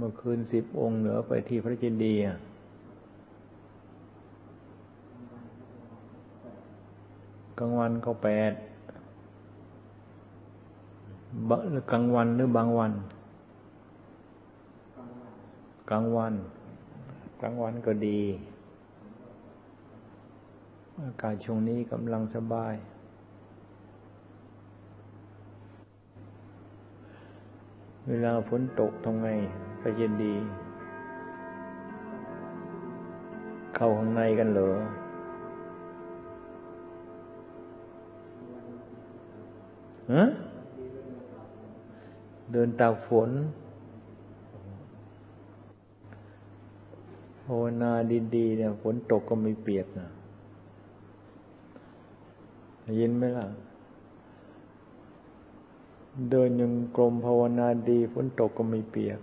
เมื่อคืนสิบองค์เหนือไปที่พระเจดีย์กลางวันก็แปดบกลางวันหรือบางวัน กลางวัน กลางวันก็ดี อากาศช่วงนี้กำลังสบาย เวลาฝนตกทำไง ก็เย็นดี เข้าข้างในกันเหรอฮะเดินตากฝนภาวนาดีๆเนี่ยฝนตกก็ไม่เปียกนะยินไหมล่ะ เดินยังกลมภาวนาดีฝนตกก็ไม่เปียก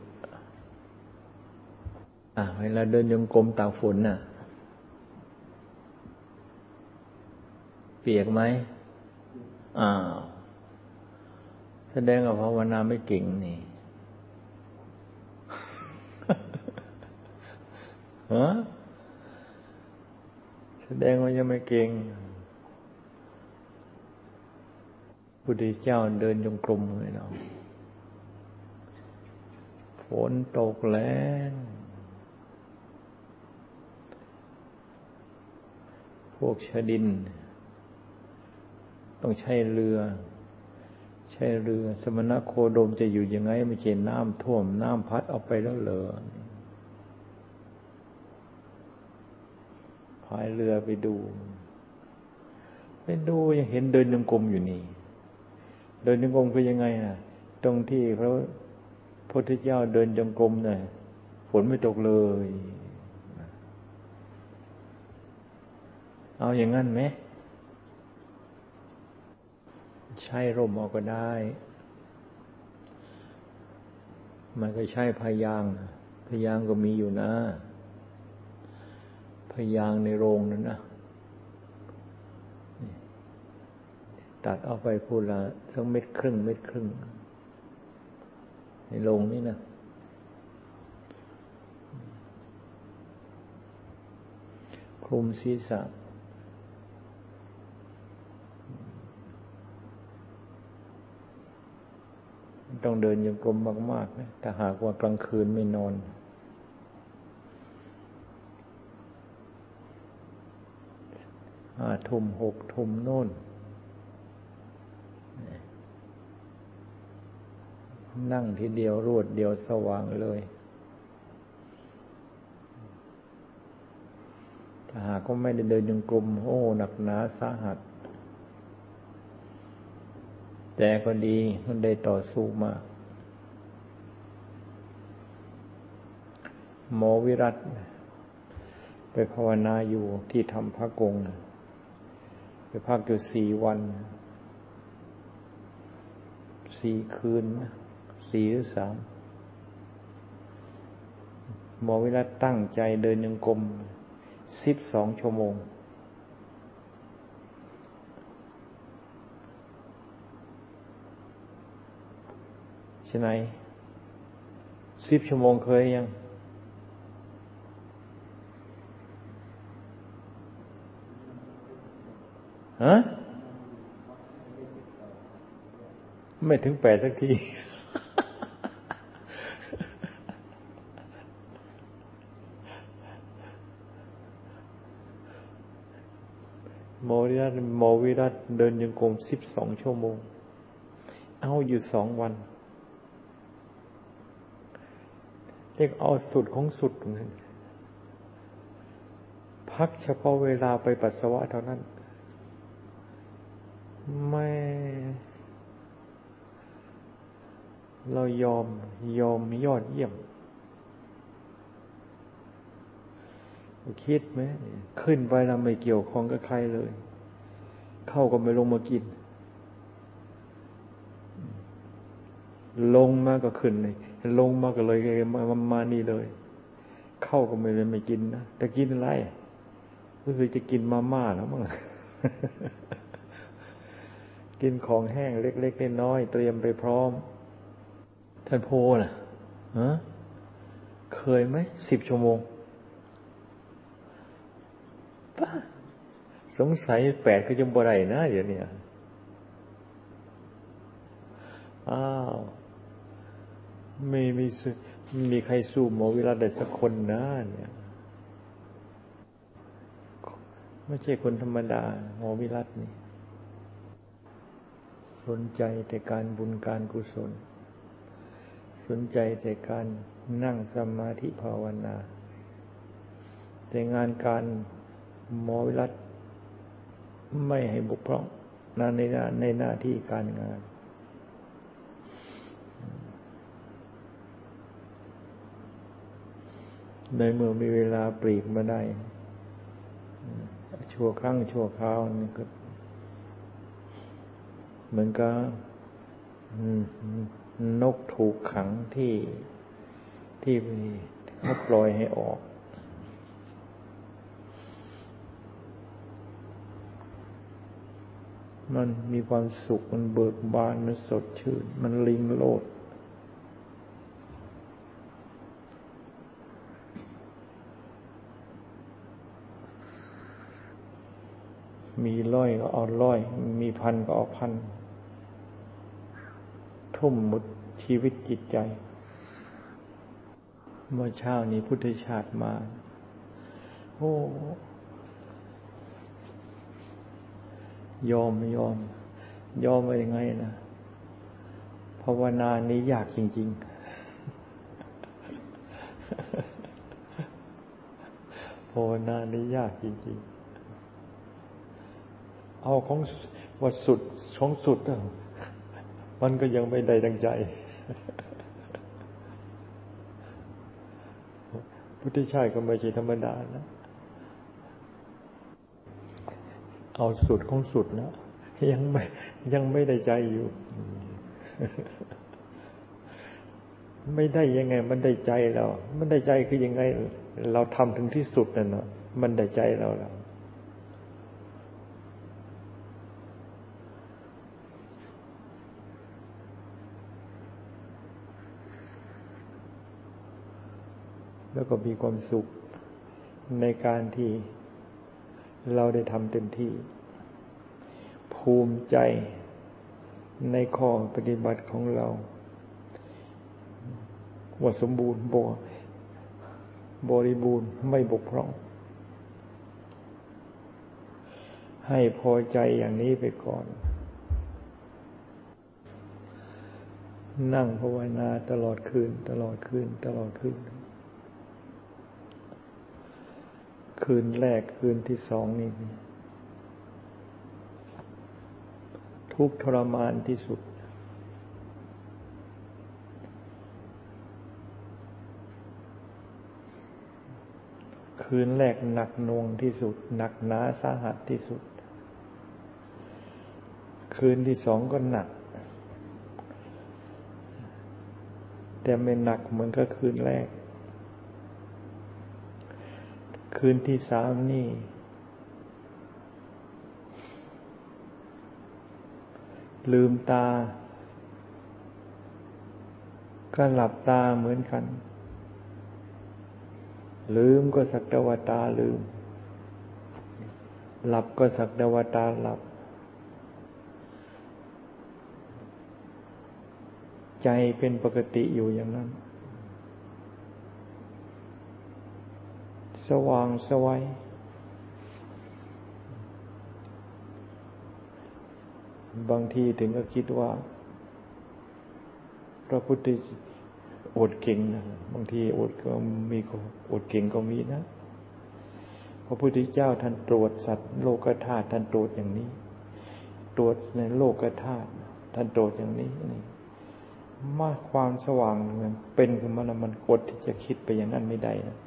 อะเวลาเดินยังกลมตากฝนน่ะ เปียกไหมอ้าวแสดงว่าภาวนาไม่เก่งนี่ฮะแสดงว่ายังไม่เก่งพุทธเจ้าเดินจงกรมเลยเนาะฝนตกแรง พวกชดิน ต้องใช้เรือ ใช่เรือ สมณะโคดมจะอยู่ยังไงไม่เจนน้ำท่วม น้ำพัดเอาไปแล้วเหรอพายเรือไปดูไปดูยังเห็นเดินยังกลมอยู่นี่ เดินยังกลมคือยังไงน่ะตรงที่พระพุทธเจ้าเดินจงกรมเนี่ยฝนไม่ตกเลย เอาอย่างนั้นไหม ใช้ร่มเอาก็ได้ มันก็ใช้พยางพยางก็มีอยู่นะ พยางในโรงนั่นนะตัดเอาไปพูดละสักเม็ดครึ่งเม็ดครึ่ง ในโรงนี่นะคลุมศีรษะ ต้องเดินยังกลมมากๆนะแต่หากว่ากลางคืนไม่นอน ห้าทุ่มหกทุ่มโน่น นั่งทีเดียวรวดเดียวสว่างเลย ถ้าหากก็ไม่ได้เดินยังกลมโอ้หนักหนาสาหัส แต่ก็ดีมันได้ต่อสู้มาก หมอวิรัตไปภาวนาอยู่ที่ทำพระกง ไปพักอยู่สี่วัน สี่คืน สี่หรือสามหมอวิรัตตั้งใจเดินยังกลมสิบสองชั่วโมง ช่ไหมสิบชั่วโมงเคยยัง ฮะ ไม่ถึงแปดสักทีโมวิรัตโมวิรัตเดินยังกรมสิบสองชั่วโมง เอาอยู่สองวัน เรียกเอาสุดของสุดนั้นพักเฉพาะเวลาไปปัสสาวะเท่านั้น ไม่ เรายอมยอมยอดเยี่ยม คิดไหมขึ้นไปเราไม่เกี่ยวข้องกับใครเลย เข้าก็ไม่ลงมากิน ลงมาก็ขึ้นเลย ลงมาก็เลยมามานี่เลยเข้าก็ไม่ไม่กินนะแต่กินอะไรรู้สึกจะกินมาม่าแล้วมั้งกินของแห้งเล็กๆน้อยๆเตรียมไปพร้อมท่านโพนะฮะเคยไหมสิบชั่วโมงป้าสงสัยแปดก็ยังบ่ได้นะเดี๋ยวนี้อ้าว ไม่มีมีใครสู้หมอวิรัตได้สักคนนะเนี่ย ไม่ใช่คนธรรมดา หมอวิรัตนี่ สนใจแต่การบุญการกุศล สนใจแต่การนั่งสมาธิภาวนา แต่งานการหมอวิรัตไม่ให้บุกพร่องในในหน้าที่การงาน ในเมื่อมีเวลาปรีกมาได้ ชั่วครั้งชั่วคราวนี่ก็เหมือนกับนกถูกขังที่ที่เขาปล่อยให้ออกมันมีความสุข มันเบิกบาน มันสดชื่น มันลิงโลด มีร้อยก็เอาร้อย มีพันก็เอาพัน ทุ่มหมดชีวิตจิตใจ เมื่อเช้านี้พุทธชาติมา โอ้ยอมไม่ยอม ยอมไปยังไงนะภาวนานี้ยากจริง ๆภาวนานี้ยากจริง ๆ เอาของว่าสุดของสุด มันก็ยังไม่ได้ดังใจพุทธิชายก็ไม่ใช่ธรรมดานะ เอาสุดของสุดนะยังไม่ยังไม่ได้ใจอยู่ ไม่ได้ยังไง มันได้ใจเรา มันได้ใจคือยังไง เราทำถึงที่สุดนั่นเนาะมันได้ใจเราแล้ว แล้วก็มีความสุขในการที่เราได้ทำเต็มที่ ภูมิใจในข้อปฏิบัติของเราว่าสมบูรณ์บบริบูรณ์ไม่บกพร่อง ให้พอใจอย่างนี้ไปก่อน นั่งภาวนาตลอดคืน ตลอดคืน ตลอดคืน คืนแรกคืนที่สองนี่ทุกทรมานที่สุด คืนแรกหนักหน่วงที่สุด หนักหนาสาหัสที่สุด คืนที่สองก็หนัก แต่ไม่หนักเหมือนกับคืนแรก คืนที่สามนี่ ลืมตา ก็หลับตาเหมือนกัน ลืมก็สักตวตาลืม หลับก็สักตวตาหลับ ใจเป็นปกติอยู่อย่างนั้น สว่างสวัยบางทีถึงก็คิดว่า พระพุทธอดเก่งนะบางทีอดก็มีอดเก่งก็มีนะ พระพุทธเจ้าท่านตรวจสัตว์โลกธาตุท่านตรวจอย่างนี้ ตรวจในโลกธาตุท่านตรวจอย่างนี้นี่มาความสว่างมันเป็นขึ้นมาแล้วมันกดที่จะคิดไปอย่างนั้นไม่ได้นะ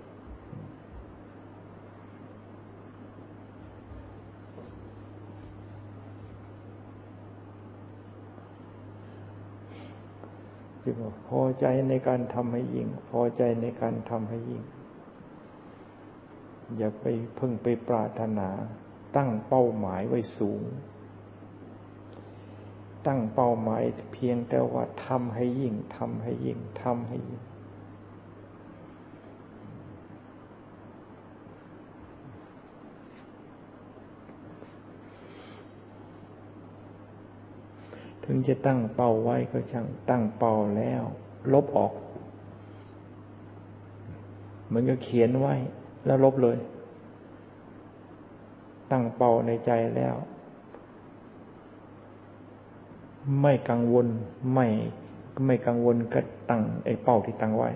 งพอใจในการทำให้ยิ่ง พอใจในการทำให้ยิ่ง อย่าไปพึ่งไปปรารถนา ตั้งเป้าหมายไว้สูง ตั้งเป้าหมายเพียงแต่ว่าทำให้ยิ่งทำให้ยิ่งทำให้ยิ่ง ถึ งจะตั้งเป้าไว้ก็ช่างตั้งเป้าแล้ว ลบออก เหมือนกับเขียนไว้ แล้วลบเลย ตั้งเป้าในใจแล้ว ไม่กังวลไม่ไม่กังวลก็ตั้งไอ้เป้าที่ตั้งไว้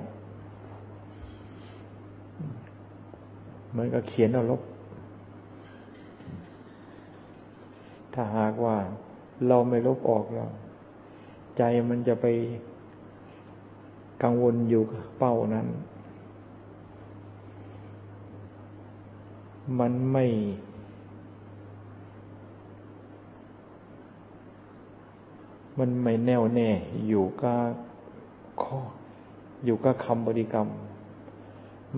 เหมือนกับเขียนแล้วลบ ถ้าหากว่า เราไม่ลบออกแล้วใจมันจะไปกังวลอยู่เป้านั้น มันไม่ มันไม่แน่วแน่อยู่กับข้ออยู่กับคำบริกรรม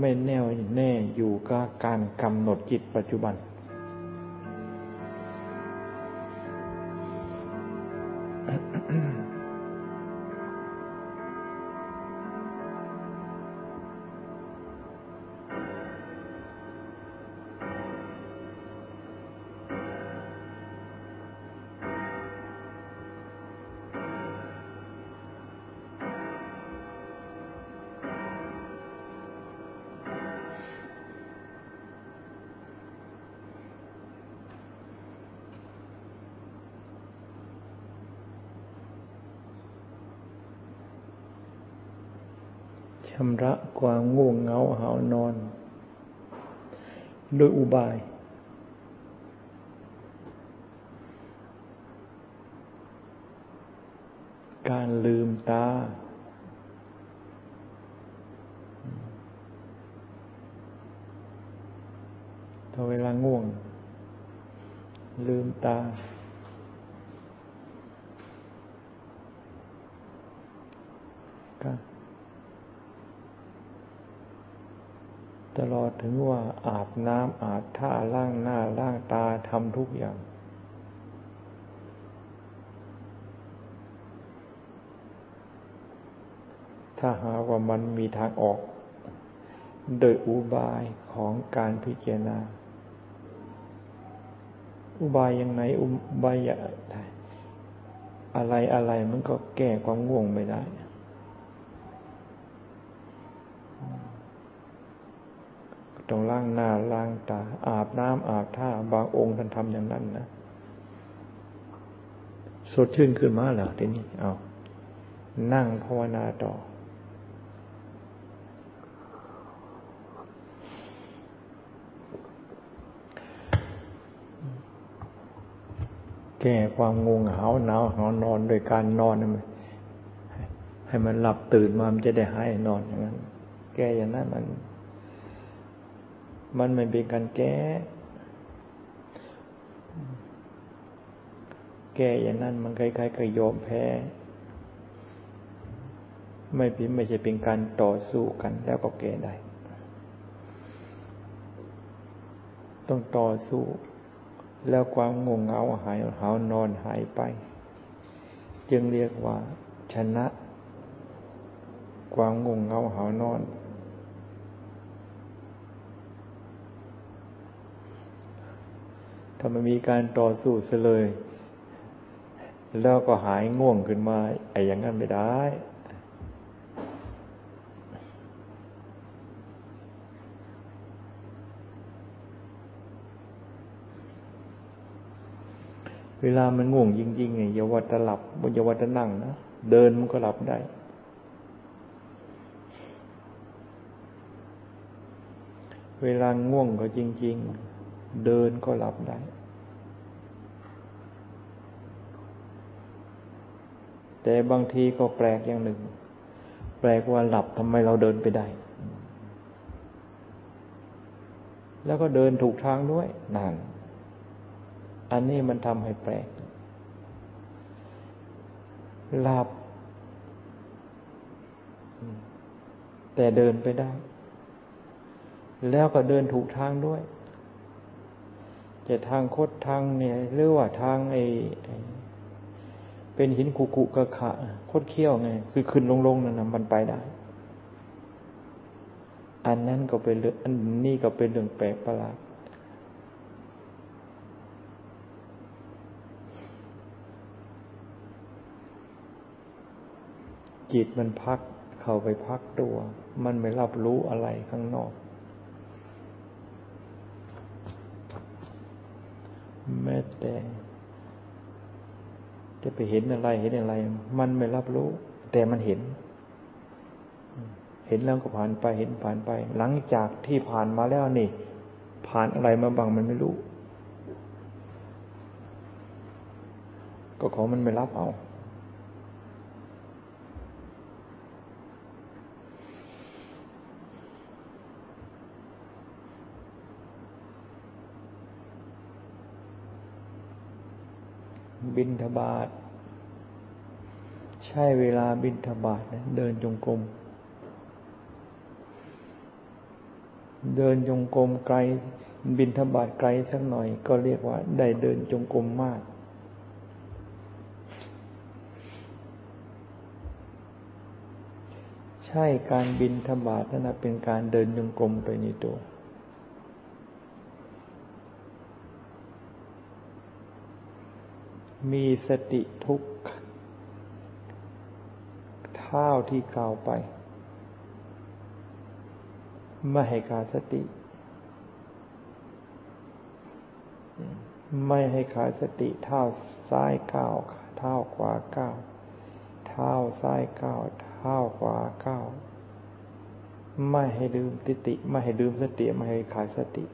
ไม่แน่วแน่อยู่กับการกำหนดจิตปัจจุบัน โดยอุบาย การลืมตา ถ้าเวลาง่วง ลืมตา ตลอดถึงว่าอาบน้ำอาบท่าล้างหน้าล้างตาทำทุกอย่าง ถ้าหาว่ามันมีทางออก โดยอุบายของการพิจารณา อุบายยังไงอุบายอะไรอะไรมันก็แก้ความง่วงไม่ได้ ต้องล้างหน้าล้างตา อาบน้ำอาบท่า บางองค์ท่านทำอย่างนั้นนะสดชื่นขึ้นมาแล้วทีนี้เอานั่งภาวนาต่อ แก้ความงงหาวหนาวหานอนโดยการนอนให้มันหลับตื่นมามันจะได้หายนอนอย่างนั้น แก้อย่างนั้นมัน มันไม่เป็นการแก้ แก้อย่างนั้นมันคล้ายๆกับยอมแพ้ ไม่เป็นไม่ใช่เป็นการต่อสู้กันแล้วก็แก้ได้ ต้องต่อสู้ แล้วความงงเงาหายหานอนหายไป จึงเรียกว่าชนะ ความงงเงาหานอน ถ้ามันมีการต่อสู้เสเลย แล้วก็หายง่วงขึ้นมาไอ้อย่างนั้นไม่ได้เวลามันง่วงจริงๆไงอย่าว่าจะหลับอย่าว่าจะนั่งนะ เดินมันก็หลับได้ เวลาง่วงก็จริง ๆ เดินก็หลับได้แต่บางทีก็แปลกอย่างหนึ่ง แปลกว่าหลับทำไมเราเดินไปได้ แล้วก็เดินถูกทางด้วยนั่นอันนี้มันทำให้แปลก หลับ แต่เดินไปได้ แล้วก็เดินถูกทางด้วย จะทางคดทางเนี่ยหรือว่าทางไอเป็นหินกุกุกะขะโคตรเขี้ยวไง คือขึ้นลงๆนั่นนะมันไปได้ อันนั้นก็เป็นเรื่องอันนี้ก็เป็นเรื่องแปลกประหลาดจิตมันพักเข้าไปพักตัว มันไม่รับรู้อะไรข้างนอก แต่ จะไปเห็นอะไรเห็นอะไร มันไม่รับรู้ แต่มันเห็น เห็นแล้วก็ผ่านไปเห็นผ่านไป หลังจากที่ผ่านมาแล้วนี่ ผ่านอะไรมาบ้างมันไม่รู้ ก็ของมันไม่รับเอา บินทบาท ใช่เวลาบินทบาทนะเดินจงกรม เดินจงกรมไกล บินทบาทไกลสักหน่อย ก็เรียกว่า ได้เดินจงกรมมาก ใช่การบินทบาทนั่นเป็นการเดินจงกรมไปในตัว มีสติทุกเท่าที่กล่าวไป ไม่ให้ขาดสติ ไม่ให้ขาดสติเท่าซ้ายก้าวเท่าขวาก้าวเท้าซ้ายก้าวเท้าขวาก้าวไม่ให้ลืมสติ ไม่ให้ลืมสติ ไม่ให้ขาดสติ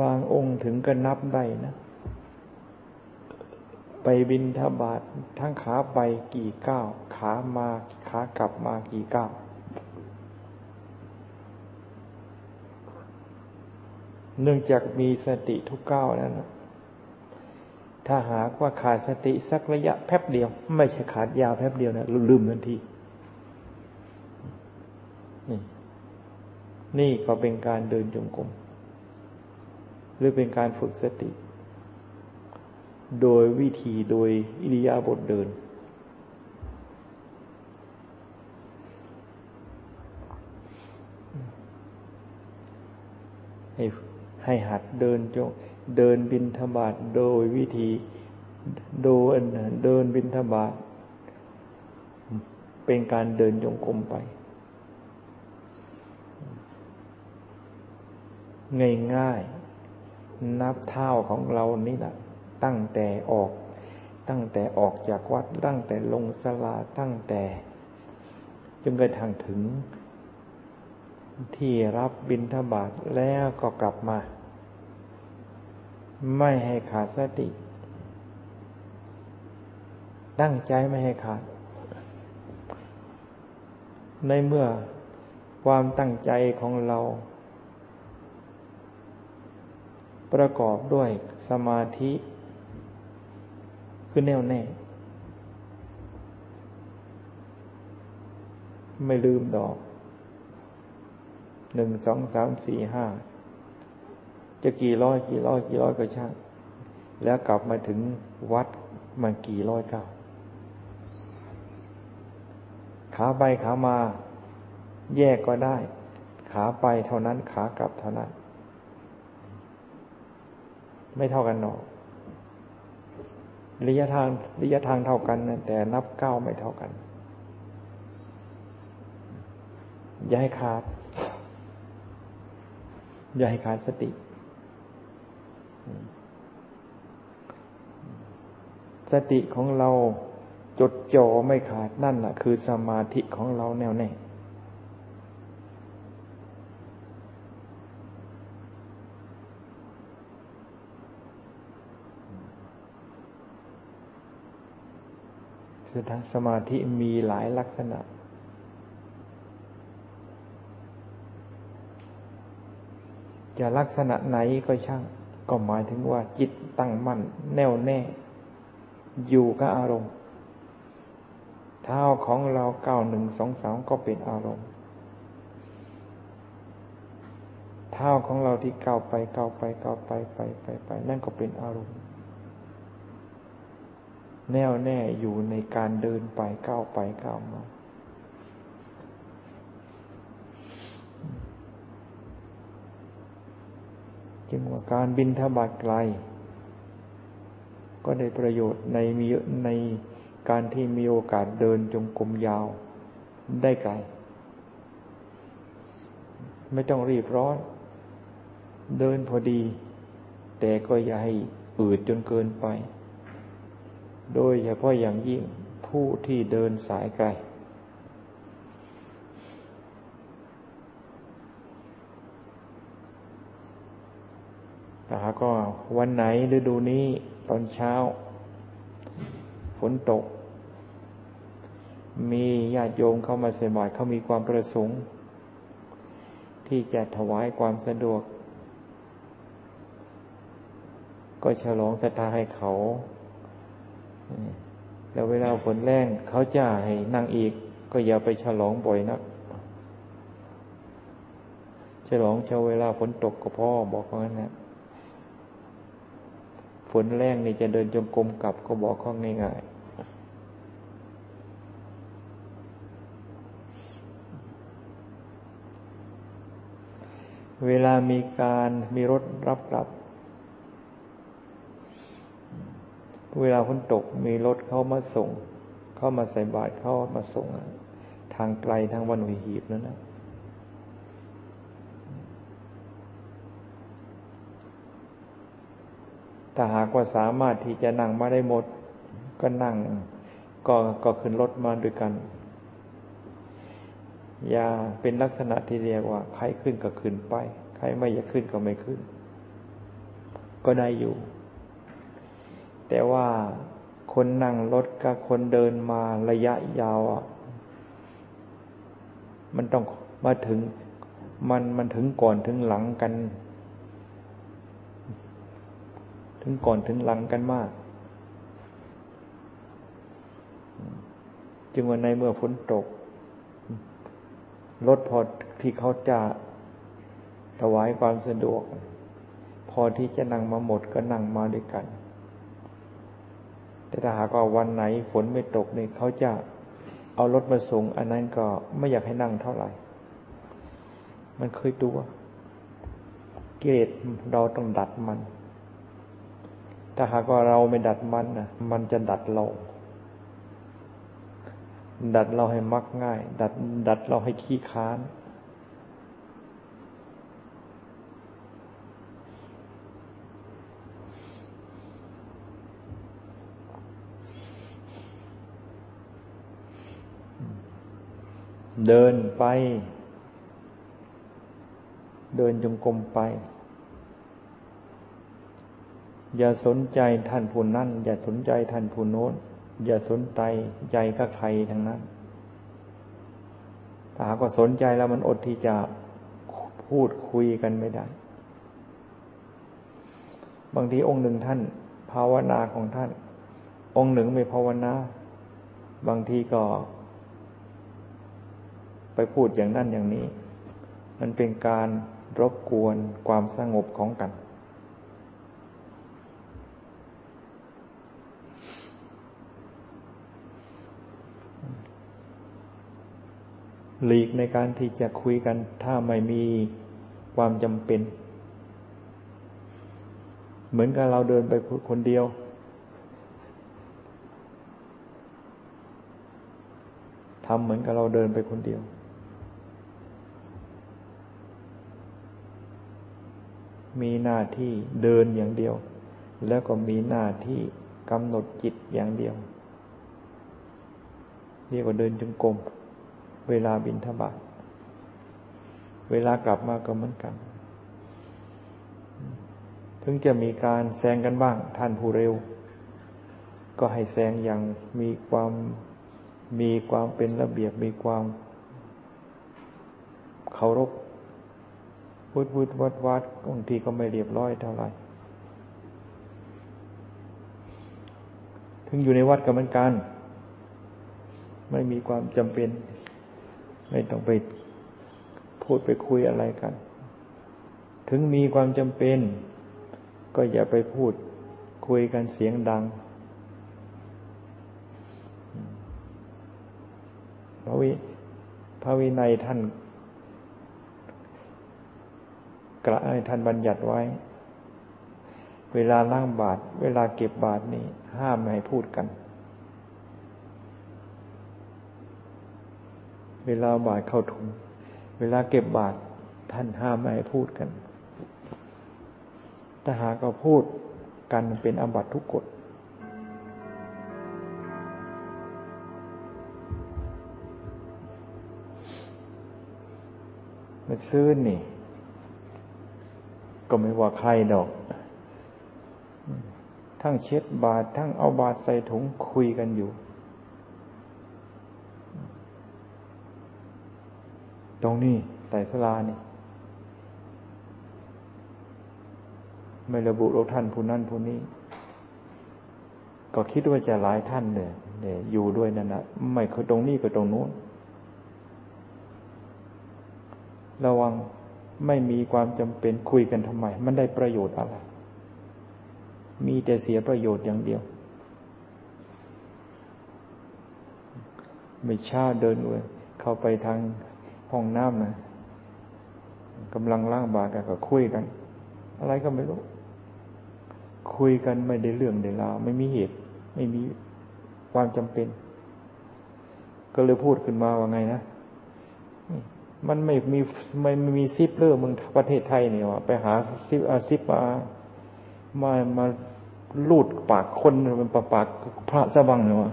บางองค์ถึงก็นับได้นะ ไปบินทบาททั้งขาไปกี่ก้าวขามาขากลับมากี่ก้าวเนื่องจากมีสติทุกก้าวนั้นถ้าหากว่าขาดสติสักระยะแป๊บเดียว ไม่ใช่ขาดยาวแป๊บเดียวนะลืมทันที นี่ นี่ก็เป็นการเดินจงกรม หรือเป็นการฝึกสติ โดยวิธีโดยอิริยาบถเดิน ให้ให้หัดเดินจงเดินบินธบาตโดยวิธีโดยเดินบินธบาตเป็นการเดินจงกรมไป ง่ายๆ นับเท่าของเรานี่แหละตั้งแต่ออก ตั้งแต่ออกจากวัดตั้งแต่ลงสลาตั้งแต่จนกระทั่งถึง ที่รับบิณฑบาตแล้วก็กลับมา ไม่ให้ขาดสติ ตั้งใจไม่ให้ขาด ในเมื่อความตั้งใจของเรา ประกอบด้วยสมาธิคือแน่วแน่ ไม่ลืมดอกหนึ่งสองสามสี่ห้าจะกี่ร้อยกี่ร้อยกี่ร้อยก็ช่างแล้วกลับมาถึงวัดมันกี่ร้อยเก้าขาไปขามา แยกก็ได้ ขาไปเท่านั้นขากลับเท่านั้น ไม่เท่ากันหรอกระยะทางระยะทางเท่ากันนะแต่นับเก้าไม่เท่ากัน อย่าให้ขาด อย่าให้ขาดสติ สติของเราจดจ่อไม่ขาดนั่นแหละคือสมาธิของเราแน่วแน่ คือสมาธิมีหลายลักษณะ จะลักษณะไหนก็ช่าง ก็หมายถึงว่าจิตตั้งมั่นแน่วแน่ อยู่กับอารมณ์ เท้าของเราเก้าหนึ่งสองสามก็เป็นอารมณ์ เท้าของเราที่เก้าไปเก้าไปเก้าไปไปไปไปนั่นก็เป็นอารมณ์ แน่วแน่อยู่ในการเดินไปก้าวไปก้าวมา จึงว่าการบินทบาทไกล ก็ได้ประโยชน์ในมีในการที่มีโอกาสเดินจงกรมยาวได้ไกล ไม่ต้องรีบร้อน เดินพอดี แต่ก็อย่าให้อืดจนเกินไป โดยเฉพาะอย่างยิ่งผู้ที่เดินสายไกล แต่ก็วันไหนฤดูนี้ตอนเช้า ฝนตก มีญาติโยมเข้ามาใส่บาตรเขามีความประสงค์ ที่จะถวายความสะดวก ก็ฉลองศรัทธาให้เขา แล้วเวลาฝนแรงเขาจะให้นั่งอีก ก็อย่าไปฉลองบ่อยนักฉลองเช้าเวลาฝนตกก็พ่อบอกเขางั้นนะฝนแรงนี่จะเดินจงกรมกลับก็บอกเข้อง่ายๆ เวลามีการมีรถรับกลับ เวลาฝนตกมีรถเข้ามาส่ง เข้ามาใส่บาตรเข้ามาส่งทางไกลทางวันหุยหีบนั่นนะถ้าหากว่าสามารถที่จะนั่งมาได้หมด ก็นั่ง ก็ก็ขึ้นรถมาด้วยกัน อย่าเป็นลักษณะที่เรียกว่า ใครขึ้นก็ขึ้นไป ใครไม่อยากขึ้นก็ไม่ขึ้น ก็ได้อยู่ แต่ว่าคนนั่งรถกับคนเดินมาระยะยาวมันต้องมาถึงมันมันถึงก่อนถึงหลังกัน ถึงก่อนถึงหลังกันมาก จึงวันในเมื่อฝนตก รถพอที่เขาจะถวายความสะดวก พอที่จะนั่งมาหมดก็นั่งมาด้วยกัน แต่ถ้าหากว่าวันไหนฝนไม่ตกเนี่ยเขาจะเอารถมาส่ง อันนั้นก็ไม่อยากให้นั่งเท่าไหร่ มันเคยตัวกิเลสเราต้องดัดมัน ถ้าหากว่าเราไม่ดัดมันนะมันจะดัดเราดัดเราให้มักง่าย ดัดดัดเราให้ขี้ค้าน เดินไป เดินจงกรมไป อย่าสนใจท่านผู้นั้นอย่าสนใจท่านผู้โน้น อย่าสนใจใจกับใครทั้งนั้น ถ้าหากว่าสนใจแล้วมันอดที่จะพูดคุยกันไม่ได้ บางทีองค์หนึ่งท่าน ภาวนาของท่าน องค์หนึ่งไม่ภาวนา บางทีก็ ไปพูดอย่างนั้นอย่างนี้ มันเป็นการรบกวนความสงบของกัน หลีกในการที่จะคุยกันถ้าไม่มีความจำเป็น เหมือนกับเราเดินไปคนเดียวทำเหมือนกับเราเดินไปคนเดียว มีหน้าที่เดินอย่างเดียว แล้วก็มีหน้าที่กำหนดจิตอย่างเดียวเรียกว่าเดินจงกรมเวลาบินทบาทเวลากลับมาก็เหมือนกัน ถึงจะมีการแซงกันบ้าง ท่านผู้เร็ว ก็ให้แซงอย่างมีความมีความเป็นระเบียบมีความเคารพ พุทธพุทธวัดวัดบางทีก็ไม่เรียบร้อยเท่าไหร่ ถึงอยู่ในวัดก็เหมือนกัน ไม่มีความจำเป็น ไม่ต้องไปพูดไปคุยอะไรกัน ถึงมีความจำเป็น ก็อย่าไปพูดคุยกันเสียงดังพระวิพระวินัยท่าน กระท่านบัญญัติไว้ เวลาล้างบาตรเวลาเก็บบาตรนี่ห้ามไม่ให้พูดกัน เวลาบาตรเข้าถุง เวลาเก็บบาตรท่านห้ามไม่ให้พูดกัน ถ้าหากเราพูดกันเป็นอบัตทุกกฎมันซื้อนี่ ก็ไม่ว่าใครดอก ทั้งเช็ดบาท ทั้งเอาบาทใส่ถุงคุยกันอยู่ ตรงนี้แต่สลานี่ ไม่ระบุราท่านผู้นั้นผู้นี้ ก็คิดว่าจะหลายท่านเนี่ยเนี่ยอยู่ด้วยนั่นนะไม่คือตรงนี้ก็ตรงนู้น ระวัง ไม่มีความจำเป็นคุยกันทำไม มันได้ประโยชน์อะไร มีแต่เสียประโยชน์อย่างเดียว ไม่ชาเดินเว้ยเข้าไปทางห้องน้ำนะกำลังล้างบากันก็คุยกัน อะไรก็ไม่รู้ คุยกันไม่ได้เรื่องได้ราวไม่มีเหตุ ไม่มีความจำเป็น ก็เลยพูดขึ้นมาว่าไงนะ มันไม่มีไม่มีซิปเลอร์มึงประเทศไทยเนี่ยวะไปหาซิปอาซิปมามามาลูดปากคนเป็นปากปากพระสะบังเนี่ยวะ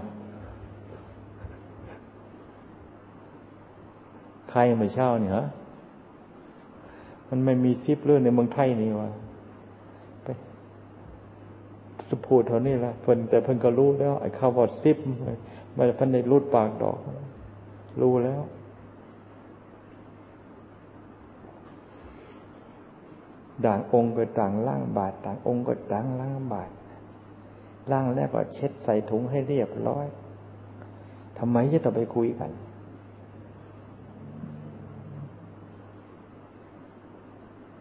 ใครม่เช่าเนี่ยฮะมันไม่มีซิปเลอร์ในเมืองไทยนี่วะสพูดเท่านี้ละเพิ่นแต่เพิ่นก็รู้แล้วไอ้คำว่าซิปมันเพิ่นในรูดปากดอก รู้แล้ว ด่างองค์ก็ต่างล่างบาทต่างองค์ก็ต่างล่างบาทล่างแล้วก็เช็ดใส่ถุงให้เรียบร้อยทำไมจะต้องไปคุยกัน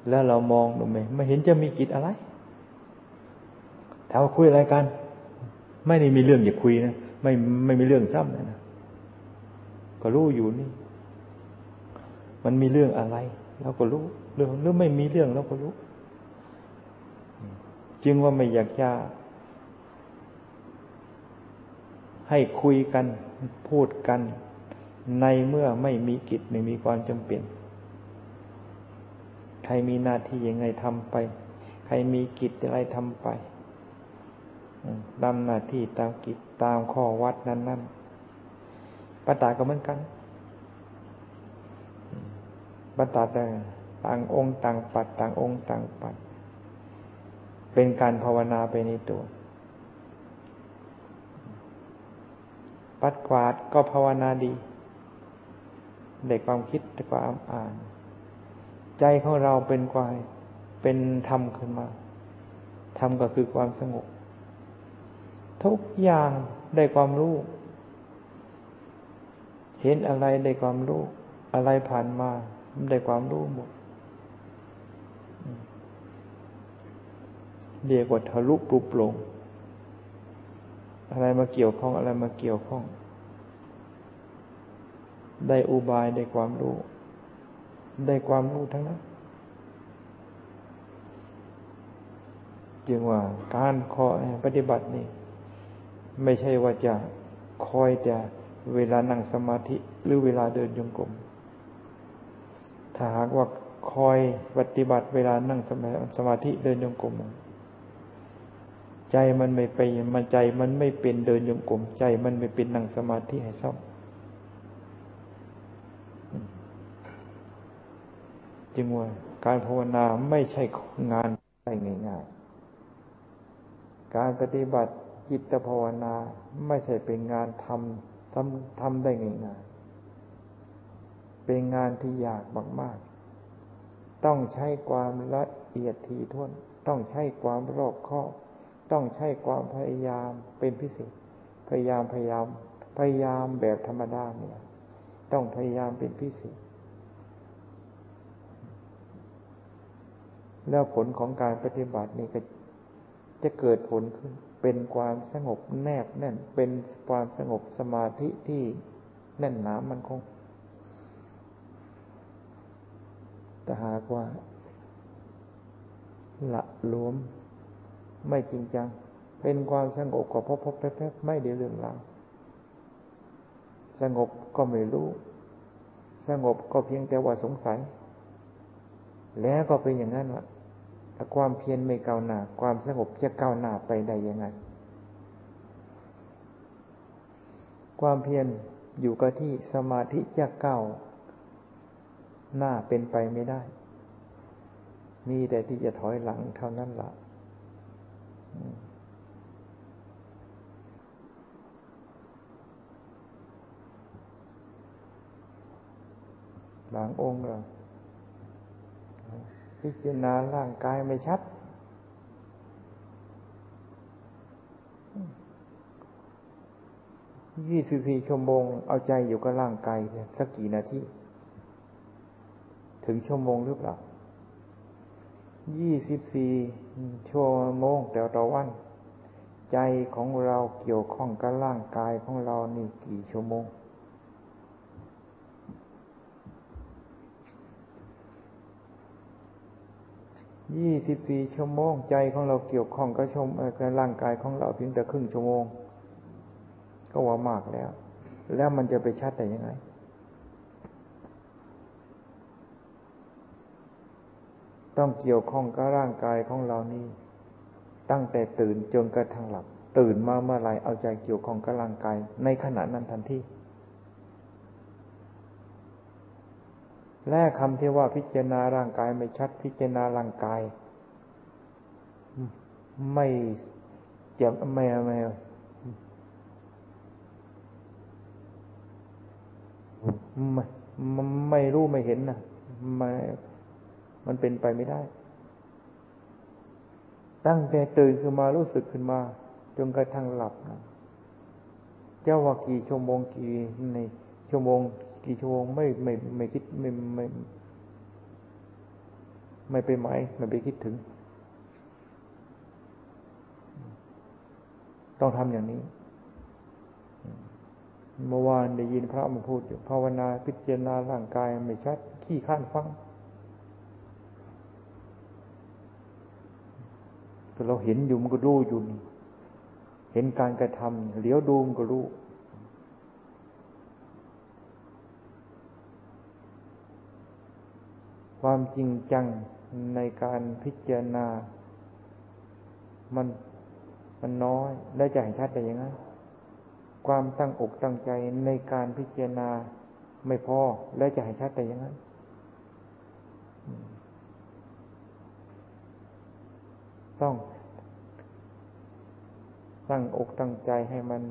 แล้วเรามองดูไหมไม่เห็นจะมีกิจอะไรถามว่าคุยอะไรกัน ไม่ได้มีเรื่องอย่าคุยนะไม่ไม่มีเรื่องซ้ำนะ ก็รู้อยู่นี่ มันมีเรื่องอะไร เราก็รู้ เรื่องหรือไม่มีเรื่องเราก็รู้ จึงว่าไม่อยากจะให้คุยกันพูดกัน ในเมื่อไม่มีกิจไม่มีความจำเป็น ใครมีหน้าที่ยังไงทำไป ใครมีกิจอะไรทำไปดำหน้าที่ตามกิจตามข้อวัดนั้นนั่นปตาก็เหมือนกันปตาแต่ ต่างองค์ต่างปัด ต่างองค์ต่างปัด เป็นการภาวนาไปในตัว ปัดกวาดก็ภาวนาดีเด็กความคิดความอ่าน ใจของเราเป็นกวายเป็นธรรมขึ้นมาธรรมก็คือความสงบทุกอย่างได้ความรู้ เห็นอะไรได้ความรู้ อะไรผ่านมาได้ความรู้หมด เรียกว่าทะลุปลุกปลง อะไรมาเกี่ยวข้องอะไรมาเกี่ยวข้อง ได้อุบายได้ความรู้ ได้ความรู้ทั้งนั้นจึงว่าการขอปฏิบัตินี่ ไม่ใช่ว่าจะคอยจะเวลานั่งสมาธิหรือเวลาเดินยงกลมถ้าหากว่าคอยปฏิบัติเวลานั่งสมาธิเดินยงกลม ใจมันไม่ไปมันใจมันไม่เป็นเดินยงกลมใจมันไม่เป็นนั่งสมาธิให้ซ่อมจึงว่าการภาวนาไม่ใช่งานได้ง่ายๆ การปฏิบัติจิตภาวนาไม่ใช่เป็นงานทำทำทำได้ง่ายๆ เป็นงานที่ยากมากๆ ต้องใช้ความละเอียดถี่ถ้วน ต้องใช้ความรอบคอบ ต้องใช้ความพยายามเป็นพิเศษ พยายามพยายาม พยายามแบบธรรมดาเนี่ย ต้องพยายามเป็นพิเศษ แล้วผลของการปฏิบัตินี่ก็จะเกิดผลขึ้น เป็นความสงบแนบแน่น เป็นความสงบสมาธิที่แน่นหนามันคง แต่หากว่า ละลวม ไม่จริงจัง เป็นความสงบก็พบพบแป๊บๆไม่เดี๋ยวเรื่องราวสงบก็ไม่รู้ สงบก็เพียงแต่ว่าสงสัย แล้วก็เป็นอย่างนั้นละถ้าความเพียรไม่ก้าวหน้า ความสงบจะก้าวหน้าไปได้ยังไง ความเพียรอยู่กับที่สมาธิจะก้าวหน้าเป็นไปไม่ได้ มีแต่ที่จะถอยหลังเท่านั้นละ่ะ บางองค์ก็พิจารณาร่างกายไม่ชัด ยี่สิบสี่ชั่วโมง เอาใจอยู่กับร่างกายสักกี่นาที ถึงชั่วโมงหรือเปล่า ยี่สิบสี่ชั่วโมงแต่ต่อวัน ใจของเราเกี่ยวข้องกับร่างกายของเรานี่กี่ชั่วโมง ยี่สิบสี่ชั่วโมงใจของเราเกี่ยวข้องกับชมกับร่างกายของเราเพียงแต่ครึ่งชั่วโมง ก็ว่ามากแล้ว แล้วมันจะไปชัดได้ยังไงต้องเกี่ยวข้องกับร่างกายของเรานี่ตั้งแต่ตื่นจนกระทั่งหลับ ตื่นมาเมื่อไรเอาใจเกี่ยวข้องกับร่างกาย ในขณะนั้นทันที แรกคำที่ว่าพิจารณาร่างกายไม่ชัด พิจารณาร่างกาย ไม่เจะไม่ไม่ไม่ไม่รู้ไม่เห็นนะมันมันเป็นไปไม่ได้ ตั้งแต่ตื่นขึ้นมารู้สึกขึ้นมาจนกระทั่งหลับนะเจ้าว่ากี่ชั่วโมงกี่ในชั่วโมง กี่ชั่วโมงไม่ไม่ไม่คิดไม่ไม่ ไม่ไปหมายไม่ไปคิดถึง ต้องทำอย่างนี้เมื่อวานได้ยินพระมาพูดอยู่ภาวนาพิจารณาร่างกายไม่ชัด ขี้ข้านฟังแต่เราเห็นอยู่มันก็รู้อยู่เห็นการกระทำเหลียวดูมันก็รู้ ความจริงจังในการพิจารณา มันมันน้อยและจะเห็นชัดได้ยังไงความตั้งอกตั้งใจในการพิจารณาไม่พอและจะเห็นชัดได้ยังไงต้อง ตั้งอกตั้งใจให้มัน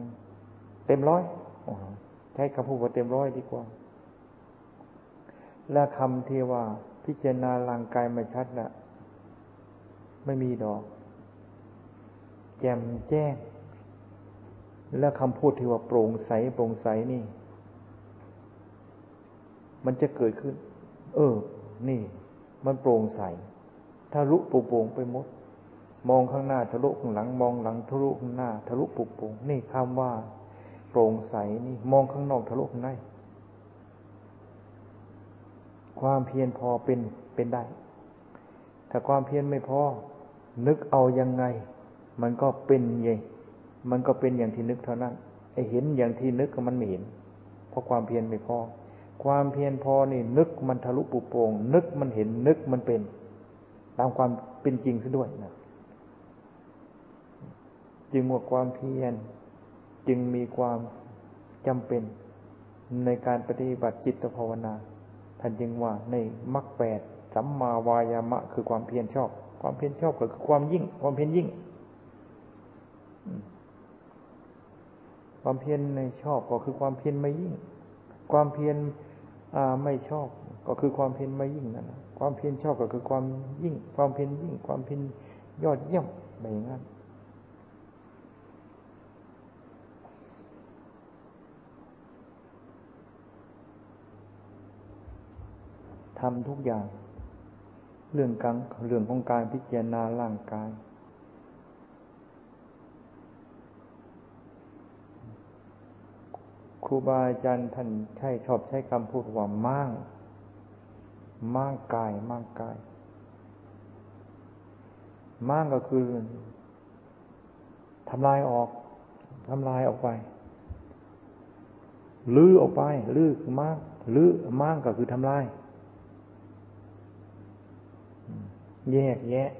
เต็มร้อยใช้คำพูดว่าเต็มร้อยดีกว่า และคำที่ว่า พิจารณาร่างกายม่ชัดนะ่ะไม่มีดอก แจ่มแจ้ง แล้วคำพูดที่ว่าโปร่งใสโปร่งใสนี่ มันจะเกิดขึ้น เออ นี่ มันโปร่งใสทะลุปุโปร่งไปหมด มองข้างหน้าทะลุข้างหลัง มองหลังทะลุข้างหน้า ทะลุปุโปร่งนี่คำว่า โปร่งใสนี่ มองข้างนอกทะลุข้างใน ความเพียรพอเป็นเป็นได้ ถ้าความเพียรไม่พอ นึกเอายังไง มันก็เป็นไงมันก็เป็นอย่างที่นึกเท่านั้นไอเห็นอย่างที่นึกก็มันไม่เห็น เพราะความเพียรไม่พอ ความเพียรพอนี่ นึกมันทะลุปุโปง นึกมันเห็นนึกมันเป็น ตามความเป็นจริงซะด้วยนะจึงว่าความเพียรจึงมีความจำเป็นในการปฏิบัติจิตภาวนา ท่านจึงว่าในมรรคแปดสัมมาวายามะ คือความเพียรชอบ ความเพียรชอบก็คือความยิ่ง ความเพียรยิ่ง ความเพียรในชอบก็คือความเพียรไม่ยิ่ง ความเพียรไม่ชอบก็คือความเพียรไม่ยิ่งนั่นนะความเพียรชอบก็คือความยิ่ง ความเพียรยิ่ง ความเพียรยอดเยี่ยมแบบนั้น ทำทุกอย่าง เรื่องการเรื่องของการพิจารณาร่างกาย ครูบาอาจารย์ท่านใช้ชอบใช้คำพูดว่ามั่งมั่งกายมั่งกายมั่งก็คือทำลายออกทำลายออกไปลื้อออกไปลื้อมากลื้อมากก็คือทำลาย แยกแยะ